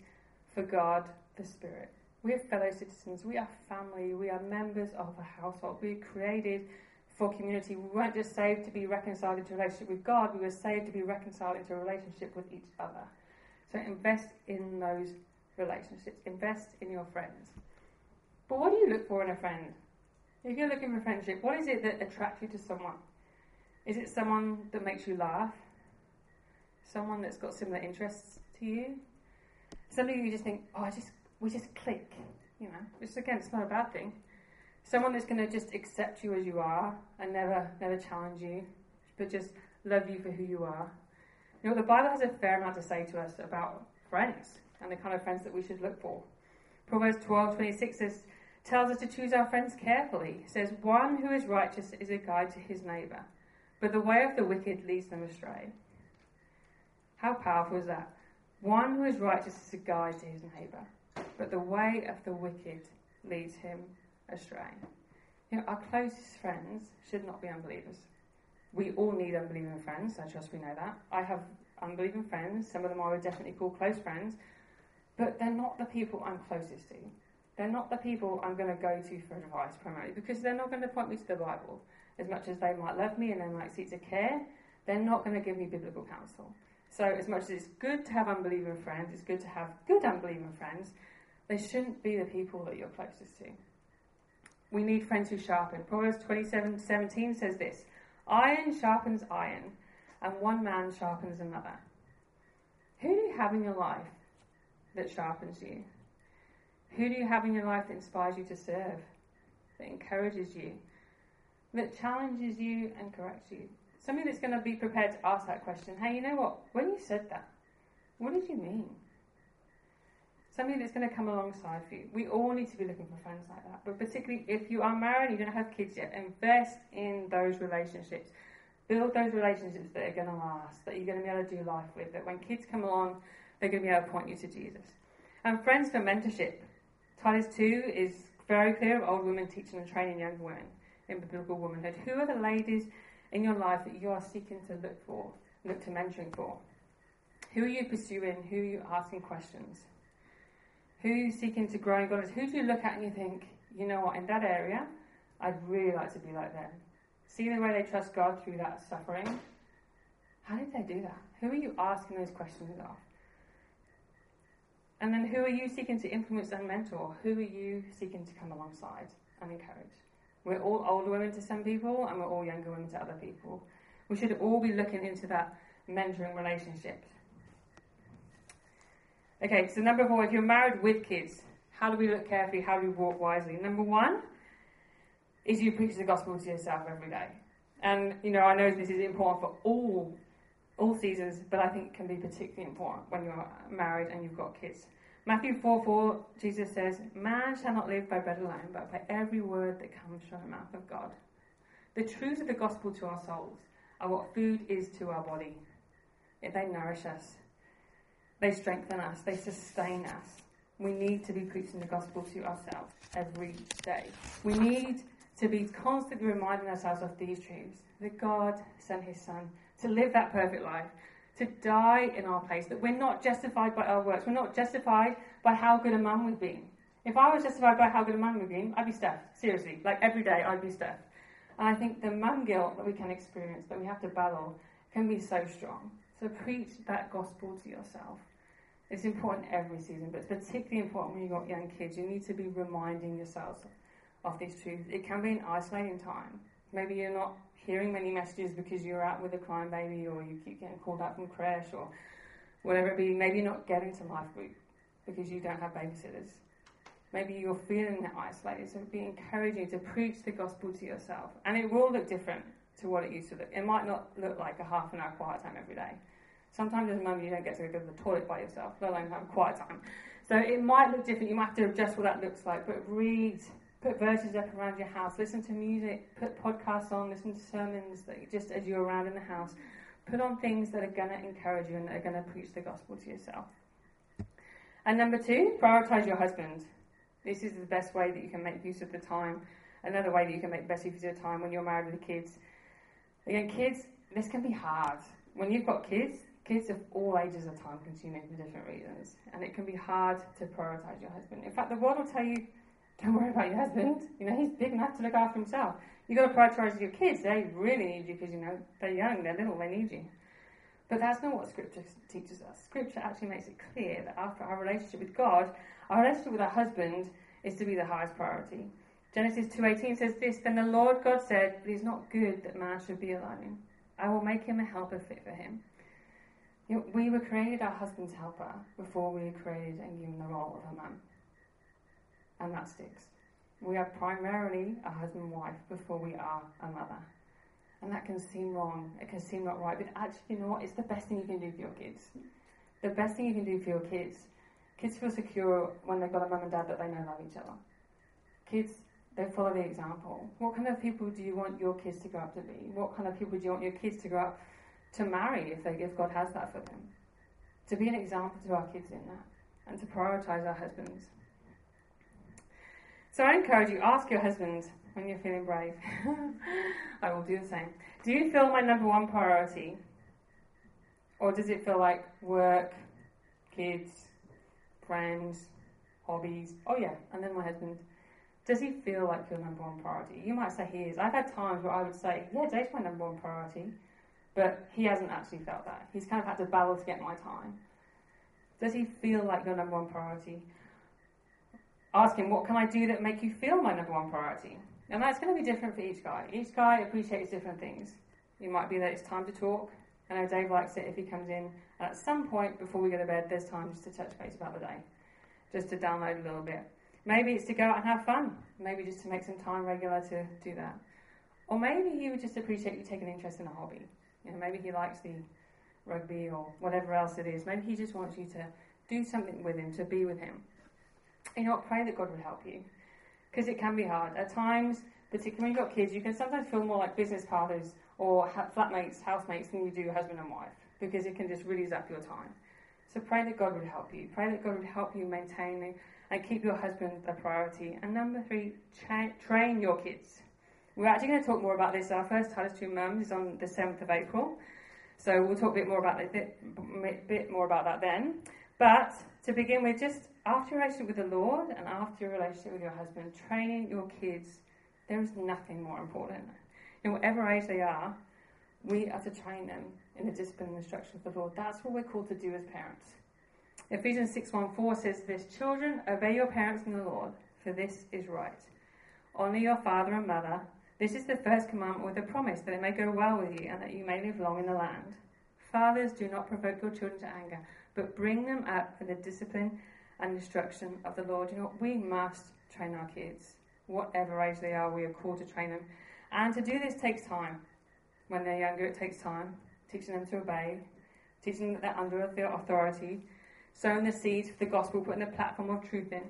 for God the Spirit. We are fellow citizens, we are family, we are members of a household. We are created for community. We weren't just saved to be reconciled into a relationship with God, we were saved to be reconciled into a relationship with each other. So invest in those relationships, invest in your friends. But what do you look for in a friend? If you're looking for friendship, what is it that attracts you to someone? Is it someone that makes you laugh? Someone that's got similar interests to you? Somebody you just think, oh, I just we just click, you know. Which again, it's not a bad thing. Someone that's going to just accept you as you are and never never challenge you, but just love you for who you are. You know, the Bible has a fair amount to say to us about friends and the kind of friends that we should look for. Proverbs 12:26 says, tells us to choose our friends carefully. It says, "One who is righteous is a guide to his neighbor, but the way of the wicked leads them astray." How powerful is that? One who is righteous is a guide to his neighbor, but the way of the wicked leads him astray. You know, our closest friends should not be unbelievers. We all need unbelieving friends, I trust we know that. I have unbelieving friends, some of them I would definitely call close friends, but they're not the people I'm closest to. They're not the people I'm going to go to for advice primarily because they're not going to point me to the Bible. As much as they might love me and they might seek to care, they're not going to give me biblical counsel. So, as much as it's good to have unbelieving friends, it's good to have good unbelieving friends, they shouldn't be the people that you're closest to. We need friends who sharpen. Proverbs 27 17 says this Iron sharpens iron, and one man sharpens another. Who do you have in your life that sharpens you? Who do you have in your life that inspires you to serve, that encourages you, that challenges you and corrects you? Somebody that's going to be prepared to ask that question hey, you know what? When you said that, what did you mean? Somebody that's going to come alongside for you. We all need to be looking for friends like that. But particularly if you are married and you don't have kids yet, invest in those relationships. Build those relationships that are going to last, that you're going to be able to do life with, that when kids come along, they're going to be able to point you to Jesus. And friends for mentorship. Titus 2 is very clear of old women teaching and training young women in biblical womanhood. Who are the ladies in your life that you are seeking to look for, look to mentoring for? Who are you pursuing? Who are you asking questions? Who are you seeking to grow in God? Who do you look at and you think, you know what, in that area, I'd really like to be like them? See the way they trust God through that suffering? How did they do that? Who are you asking those questions of? And then who are you seeking to influence and mentor? Who are you seeking to come alongside and encourage? We're all older women to some people and we're all younger women to other people. We should all be looking into that mentoring relationship. Okay, so number four, if you're married with kids, how do we look carefully? How do we walk wisely? Number one is you preach the gospel to yourself every day. And, you know, I know this is important for all all seasons, but I think it can be particularly important when you're married and you've got kids. Matthew 4 4, Jesus says, Man shall not live by bread alone, but by every word that comes from the mouth of God. The truths of the gospel to our souls are what food is to our body. They nourish us, they strengthen us, they sustain us. We need to be preaching the gospel to ourselves every day. We need to be constantly reminding ourselves of these truths that God sent His Son to live that perfect life, to die in our place, that we're not justified by our works. We're not justified by how good a mum we've been. If I was justified by how good a mum we've been, I'd be stuffed. Seriously. Like every day, I'd be stuffed. And I think the mum guilt that we can experience, that we have to battle, can be so strong. So preach that gospel to yourself. It's important every season, but it's particularly important when you've got young kids. You need to be reminding yourselves of these truths. It can be an isolating time. Maybe you're not hearing many messages because you're out with a crying baby or you keep getting called out from crash or whatever it be. Maybe you're not getting to life group because you don't have babysitters. Maybe you're feeling that isolated. So be encouraging to preach the gospel to yourself. And it will look different to what it used to look. It might not look like a half an hour quiet time every day. Sometimes as a mum you don't get to go to the toilet by yourself, let alone have quiet time. So it might look different. You might have to adjust what that looks like. But read put verses up around your house, listen to music, put podcasts on, listen to sermons that just as you're around in the house. Put on things that are going to encourage you and that are going to preach the gospel to yourself. And number two, prioritize your husband. This is the best way that you can make use of the time. Another way that you can make best use of your time when you're married with the kids. Again, kids, this can be hard. When you've got kids, kids of all ages are time consuming for different reasons. And it can be hard to prioritize your husband. In fact, the world will tell you don't worry about your husband. You know, he's big enough to look after himself. You've got to prioritise your kids. They really need you because, you know, they're young, they're little, they need you. But that's not what Scripture teaches us. Scripture actually makes it clear that after our relationship with God, our relationship with our husband is to be the highest priority. Genesis 2:18 says this, then the Lord God said, it is not good that man should be alone. I will make him a helper fit for him. You know, we were created our husband's helper before we were created and given the role of a man. And that sticks. We are primarily a husband and wife before we are a mother. And that can seem wrong, it can seem not right, but actually, you know what? It's the best thing you can do for your kids. The best thing you can do for your kids. Kids feel secure when they've got a mum and dad that they know love each other. Kids, they follow the example. What kind of people do you want your kids to grow up to be? What kind of people do you want your kids to grow up to marry if, they, if God has that for them? To be an example to our kids in that and to prioritize our husbands. So I encourage you, ask your husband when you're feeling brave. I will do the same. Do you feel my number one priority? Or does it feel like work, kids, friends, hobbies? Oh, yeah, and then my husband. Does he feel like your number one priority? You might say he is. I've had times where I would say, yeah, Dave's my number one priority, but he hasn't actually felt that. He's kind of had to battle to get my time. Does he feel like your number one priority? ask him, what can I do that make you feel my number one priority? And that's going to be different for each guy. Each guy appreciates different things. It might be that it's time to talk. I know Dave likes it if he comes in at some point before we go to bed, there's time just to touch base about the day, just to download a little bit. Maybe it's to go out and have fun. Maybe just to make some time regular to do that. Or maybe he would just appreciate you taking interest in a hobby. You know, maybe he likes the rugby or whatever else it is. Maybe he just wants you to do something with him, to be with him you know pray that God would help you. Because it can be hard. At times, particularly when you've got kids, you can sometimes feel more like business partners or flatmates, housemates than you do husband and wife. Because it can just really zap your time. So pray that God would help you. Pray that God would help you maintain and keep your husband a priority. And number three, train your kids. We're actually going to talk more about this. Our first Titus 2 Mums is on the 7th of April. So we'll talk a bit more about that, bit, bit more about that then. But to begin with, just after your relationship with the Lord and after your relationship with your husband, training your kids, there is nothing more important. In whatever age they are, we are to train them in the discipline and instruction of the Lord. That's what we're called to do as parents. Ephesians 6 1 4 says this Children, obey your parents in the Lord, for this is right. Honour your father and mother. This is the first commandment with a promise that it may go well with you and that you may live long in the land. Fathers, do not provoke your children to anger, but bring them up in the discipline and instruction of the Lord. You know, we must train our kids. Whatever age they are, we are called to train them. And to do this takes time. When they're younger, it takes time. Teaching them to obey, teaching them that they're under their authority, sowing the seeds for the gospel, putting the platform of truth in.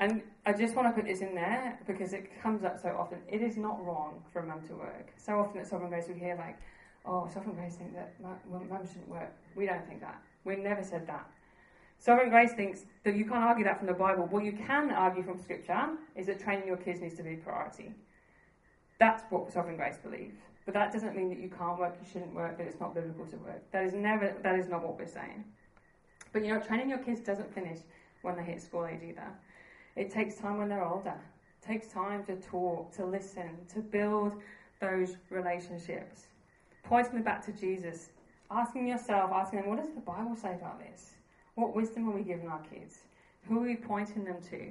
And I just want to put this in there because it comes up so often. It is not wrong for a mum to work. So often at Sovereign Grace we hear like, oh, Sovereign Grace think that mum shouldn't work. We don't think that. We never said that. Sovereign Grace thinks that you can't argue that from the Bible. What you can argue from Scripture is that training your kids needs to be a priority. That's what Sovereign Grace believes. But that doesn't mean that you can't work, you shouldn't work, that it's not biblical to work. That is never that is not what we're saying. But you know, training your kids doesn't finish when they hit school age either. It takes time when they're older. It takes time to talk, to listen, to build those relationships. Pointing them back to Jesus. Asking yourself, asking them, what does the Bible say about this? What wisdom are we giving our kids? Who are we pointing them to?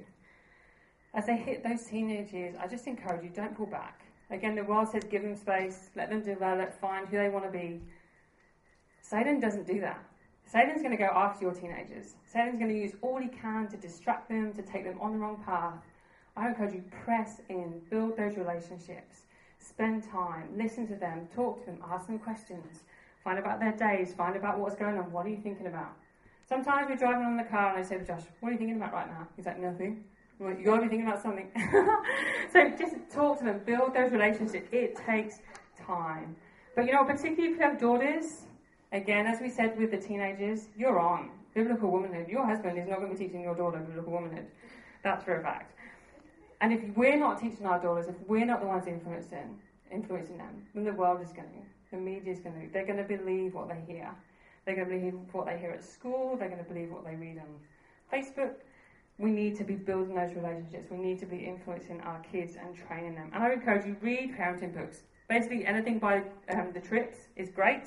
As they hit those teenage years, I just encourage you, don't pull back. Again, the world says give them space, let them develop, find who they want to be. Satan doesn't do that. Satan's going to go after your teenagers. Satan's going to use all he can to distract them, to take them on the wrong path. I encourage you, press in, build those relationships, spend time, listen to them, talk to them, ask them questions, find about their days, find about what's going on, what are you thinking about? Sometimes we're driving in the car and I say to Josh, What are you thinking about right now? He's like, Nothing. Like, You gotta be thinking about something. so just talk to them, build those relationships. It takes time. But you know, particularly if you have daughters, again, as we said with the teenagers, you're on biblical womanhood. Your husband is not going to be teaching your daughter biblical womanhood. That's for a fact. And if we're not teaching our daughters, if we're not the ones influencing, influencing them, then the world is going to. The media is going to. They're going to believe what they hear. They're going to believe what they hear at school. They're going to believe what they read on Facebook. We need to be building those relationships. We need to be influencing our kids and training them. And I encourage you read parenting books. Basically, anything by um, the Tripps is great.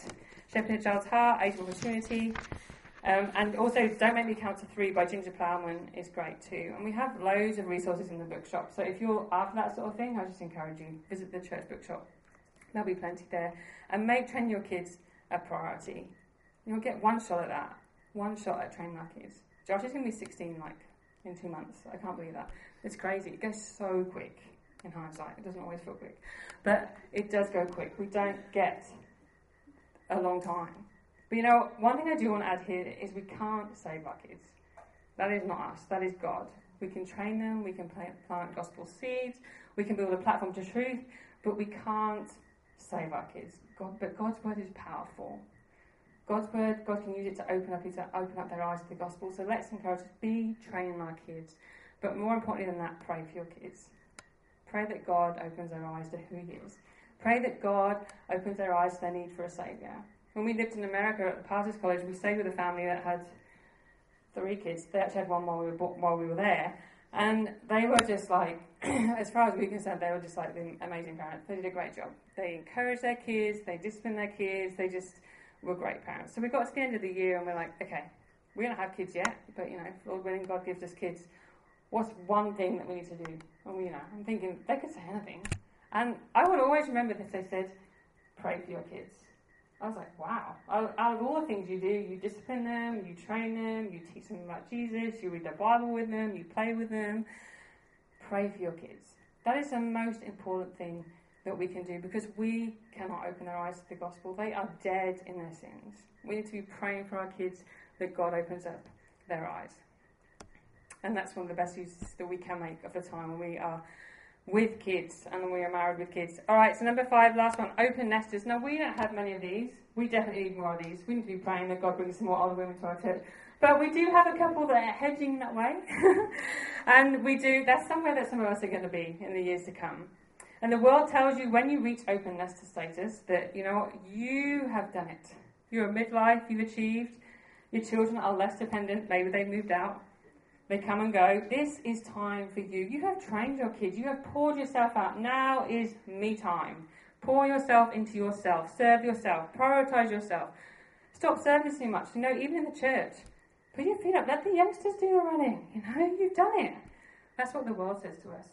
Child's Heart, Age of Opportunity. Um, and also, Don't Make Me Count to Three by Ginger Plowman is great too. And we have loads of resources in the bookshop. So if you're after that sort of thing, I just encourage you visit the church bookshop. There'll be plenty there. And make training your kids a priority. You'll get one shot at that. One shot at training our kids. Josh is going to be 16 like in two months. I can't believe that. It's crazy. It goes so quick in hindsight. It doesn't always feel quick. But it does go quick. We don't get a long time. But you know, one thing I do want to add here is we can't save our kids. That is not us, that is God. We can train them, we can plant gospel seeds, we can build a platform to truth, but we can't save our kids. God, but God's word is powerful. God's word, God can use it to open up, to open up their eyes to the gospel. So let's encourage, us, be training our kids. But more importantly than that, pray for your kids. Pray that God opens their eyes to who He is. Pray that God opens their eyes to their need for a Saviour. When we lived in America at the Pastors College, we stayed with a family that had three kids. They actually had one while we were, while we were there. And they were just like, as far as we were concerned, they were just like the amazing parents. They did a great job. They encouraged their kids, they disciplined their kids, they just were great parents. So we got to the end of the year and we're like, okay, we don't have kids yet, but you know, Lord willing, God gives us kids. What's one thing that we need to do? And you know, I'm thinking they could say anything. And I would always remember this. They said, pray for your kids. I was like, wow. Out of all the things you do, you discipline them, you train them, you teach them about Jesus, you read the Bible with them, you play with them. Pray for your kids. That is the most important thing that we can do because we cannot open their eyes to the gospel. They are dead in their sins. We need to be praying for our kids that God opens up their eyes. And that's one of the best uses that we can make of the time when we are with kids and we are married with kids. All right, so number five, last one, open nesters. Now, we don't have many of these. We definitely need more of these. We need to be praying that God brings some more older women to our church. But we do have a couple that are hedging that way. and we do, that's somewhere that some of us are going to be in the years to come. And the world tells you when you reach open nester status that, you know, you have done it. You're a midlife, you've achieved. Your children are less dependent. Maybe they've moved out. They come and go. This is time for you. You have trained your kids. You have poured yourself out. Now is me time. Pour yourself into yourself. Serve yourself. Prioritize yourself. Stop serving too much. You know, even in the church, put your feet up. Let the youngsters do the running. You know, you've done it. That's what the world says to us.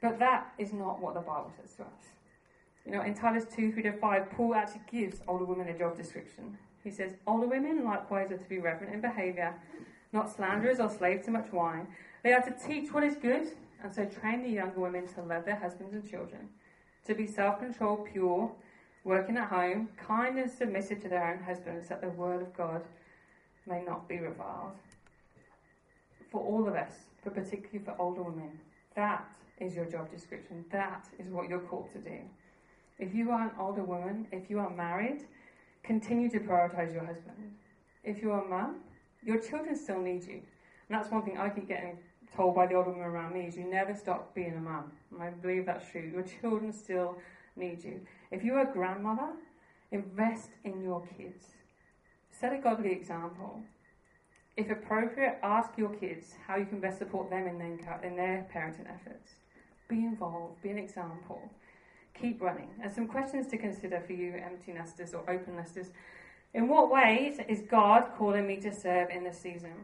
But that is not what the Bible says to us. You know, in Titus 2 3 to 5, Paul actually gives older women a job description. He says, Older women likewise are to be reverent in behaviour not slanderers or slaves to much wine. They are to teach what is good, and so train the younger women to love their husbands and children, to be self controlled, pure, working at home, kind and submissive to their own husbands, that the word of God may not be reviled. For all of us, but particularly for older women, that is your job description. That is what you're called to do. If you are an older woman, if you are married, continue to prioritize your husband. If you are a mum, your children still need you. And that's one thing I keep getting told by the older women around me is you never stop being a mum. And I believe that's true. Your children still need you. If you're a grandmother, invest in your kids. Set a godly example. If appropriate, ask your kids how you can best support them in their, in their parenting efforts. Be involved, be an example. Keep running. And some questions to consider for you empty nesters or open nesters. In what ways is God calling me to serve in this season?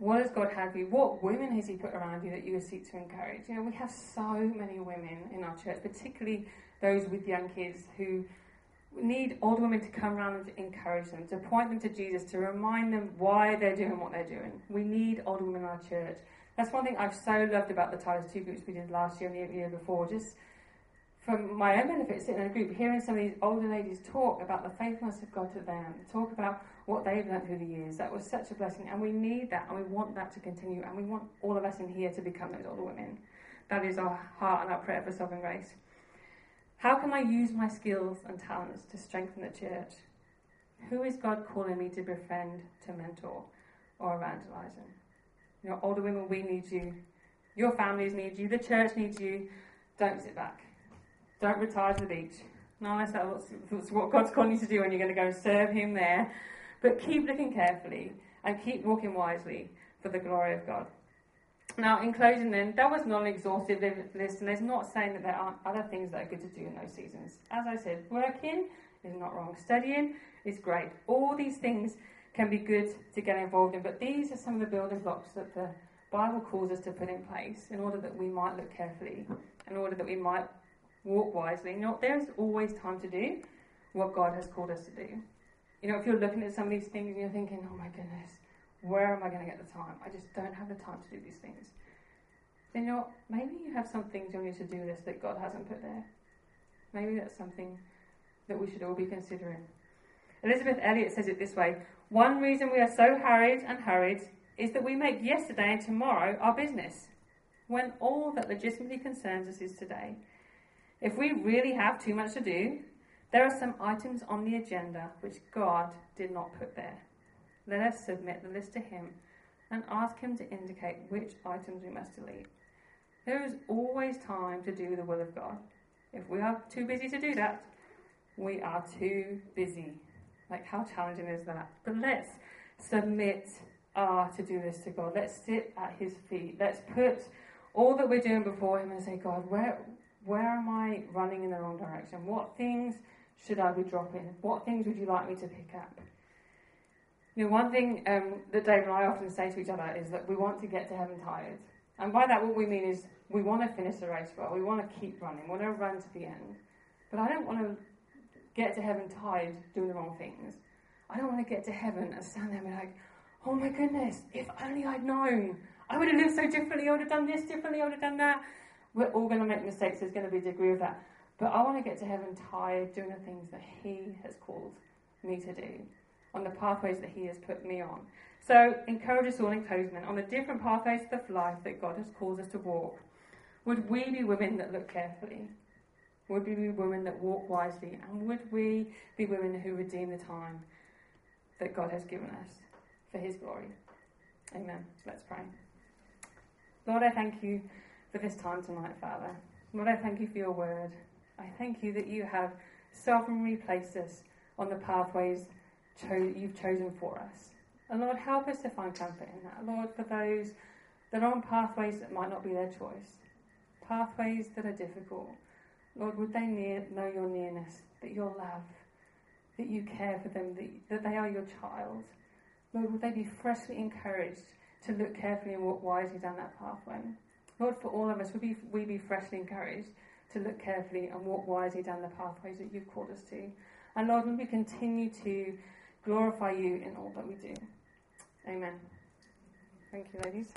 What has God had for you? What women has He put around you that you would seek to encourage? You know, we have so many women in our church, particularly those with young kids who need older women to come around and to encourage them, to point them to Jesus, to remind them why they're doing what they're doing. We need older women in our church. That's one thing I've so loved about the Titus 2 groups we did last year and the year before. Just for my own benefit, sitting in a group, hearing some of these older ladies talk about the faithfulness of God to them, talk about what they've learned through the years, that was such a blessing. And we need that, and we want that to continue, and we want all of us in here to become those older women. That is our heart and our prayer for Sovereign Grace. How can I use my skills and talents to strengthen the church? Who is God calling me to befriend, to mentor, or evangelizing? You know, older women, we need you. Your families need you. The church needs you. Don't sit back. Don't retire to the beach. Not unless that's what God's calling you to do and you're going to go and serve Him there. But keep looking carefully and keep walking wisely for the glory of God. Now, in closing, then, that was not an exhaustive list, and there's not saying that there aren't other things that are good to do in those seasons. As I said, working is not wrong, studying is great. All these things can be good to get involved in. But these are some of the building blocks that the Bible calls us to put in place in order that we might look carefully, in order that we might walk wisely. You know, there's always time to do what God has called us to do. You know, if you're looking at some of these things and you're thinking, oh my goodness, where am I going to get the time? I just don't have the time to do these things. Then you know, maybe you have some things on your to-do list that God hasn't put there. Maybe that's something that we should all be considering. Elisabeth Elliot says it this way One reason we are so hurried and hurried is that we make yesterday and tomorrow our business, when all that legitimately concerns us is today. If we really have too much to do, there are some items on the agenda which God did not put there. Let us submit the list to Him and ask Him to indicate which items we must delete. There is always time to do the will of God. If we are too busy to do that, we are too busy. Like, how challenging is that? But let's submit our to do list to God. Let's sit at His feet. Let's put all that we're doing before Him and say, God, where, where am I running in the wrong direction? What things should I be dropping? What things would you like me to pick up? You know, one thing um, that Dave and I often say to each other is that we want to get to heaven tired. And by that, what we mean is we want to finish the race well. We want to keep running. We want to run to the end. But I don't want to get to heaven tired doing the wrong things. I don't want to get to heaven and stand there and be like, oh my goodness, if only I'd known. I would have lived so differently. I would have done this differently. I would have done that. We're all going to make mistakes. There's going to be a degree of that. But I want to get to heaven tired doing the things that He has called me to do, on the pathways that He has put me on. So, encourage us all in closing on the different pathways of life that God has called us to walk. Would we be women that look carefully? Would we be women that walk wisely? And would we be women who redeem the time that God has given us for His glory? Amen. Let's pray. Lord, I thank you for this time tonight, Father. Lord, I thank you for your word. I thank you that you have sovereignly placed us on the pathways cho- you've chosen for us. And Lord, help us to find comfort in that. Lord, for those that are on pathways that might not be their choice, pathways that are difficult, Lord, would they near, know your nearness, that your love, that you care for them, that, that they are your child. Lord, would they be freshly encouraged to look carefully and walk wisely down that pathway? Lord, for all of us, we, we be freshly encouraged to look carefully and walk wisely down the pathways that you've called us to? And Lord, we continue to glorify you in all that we do? Amen. Thank you, ladies.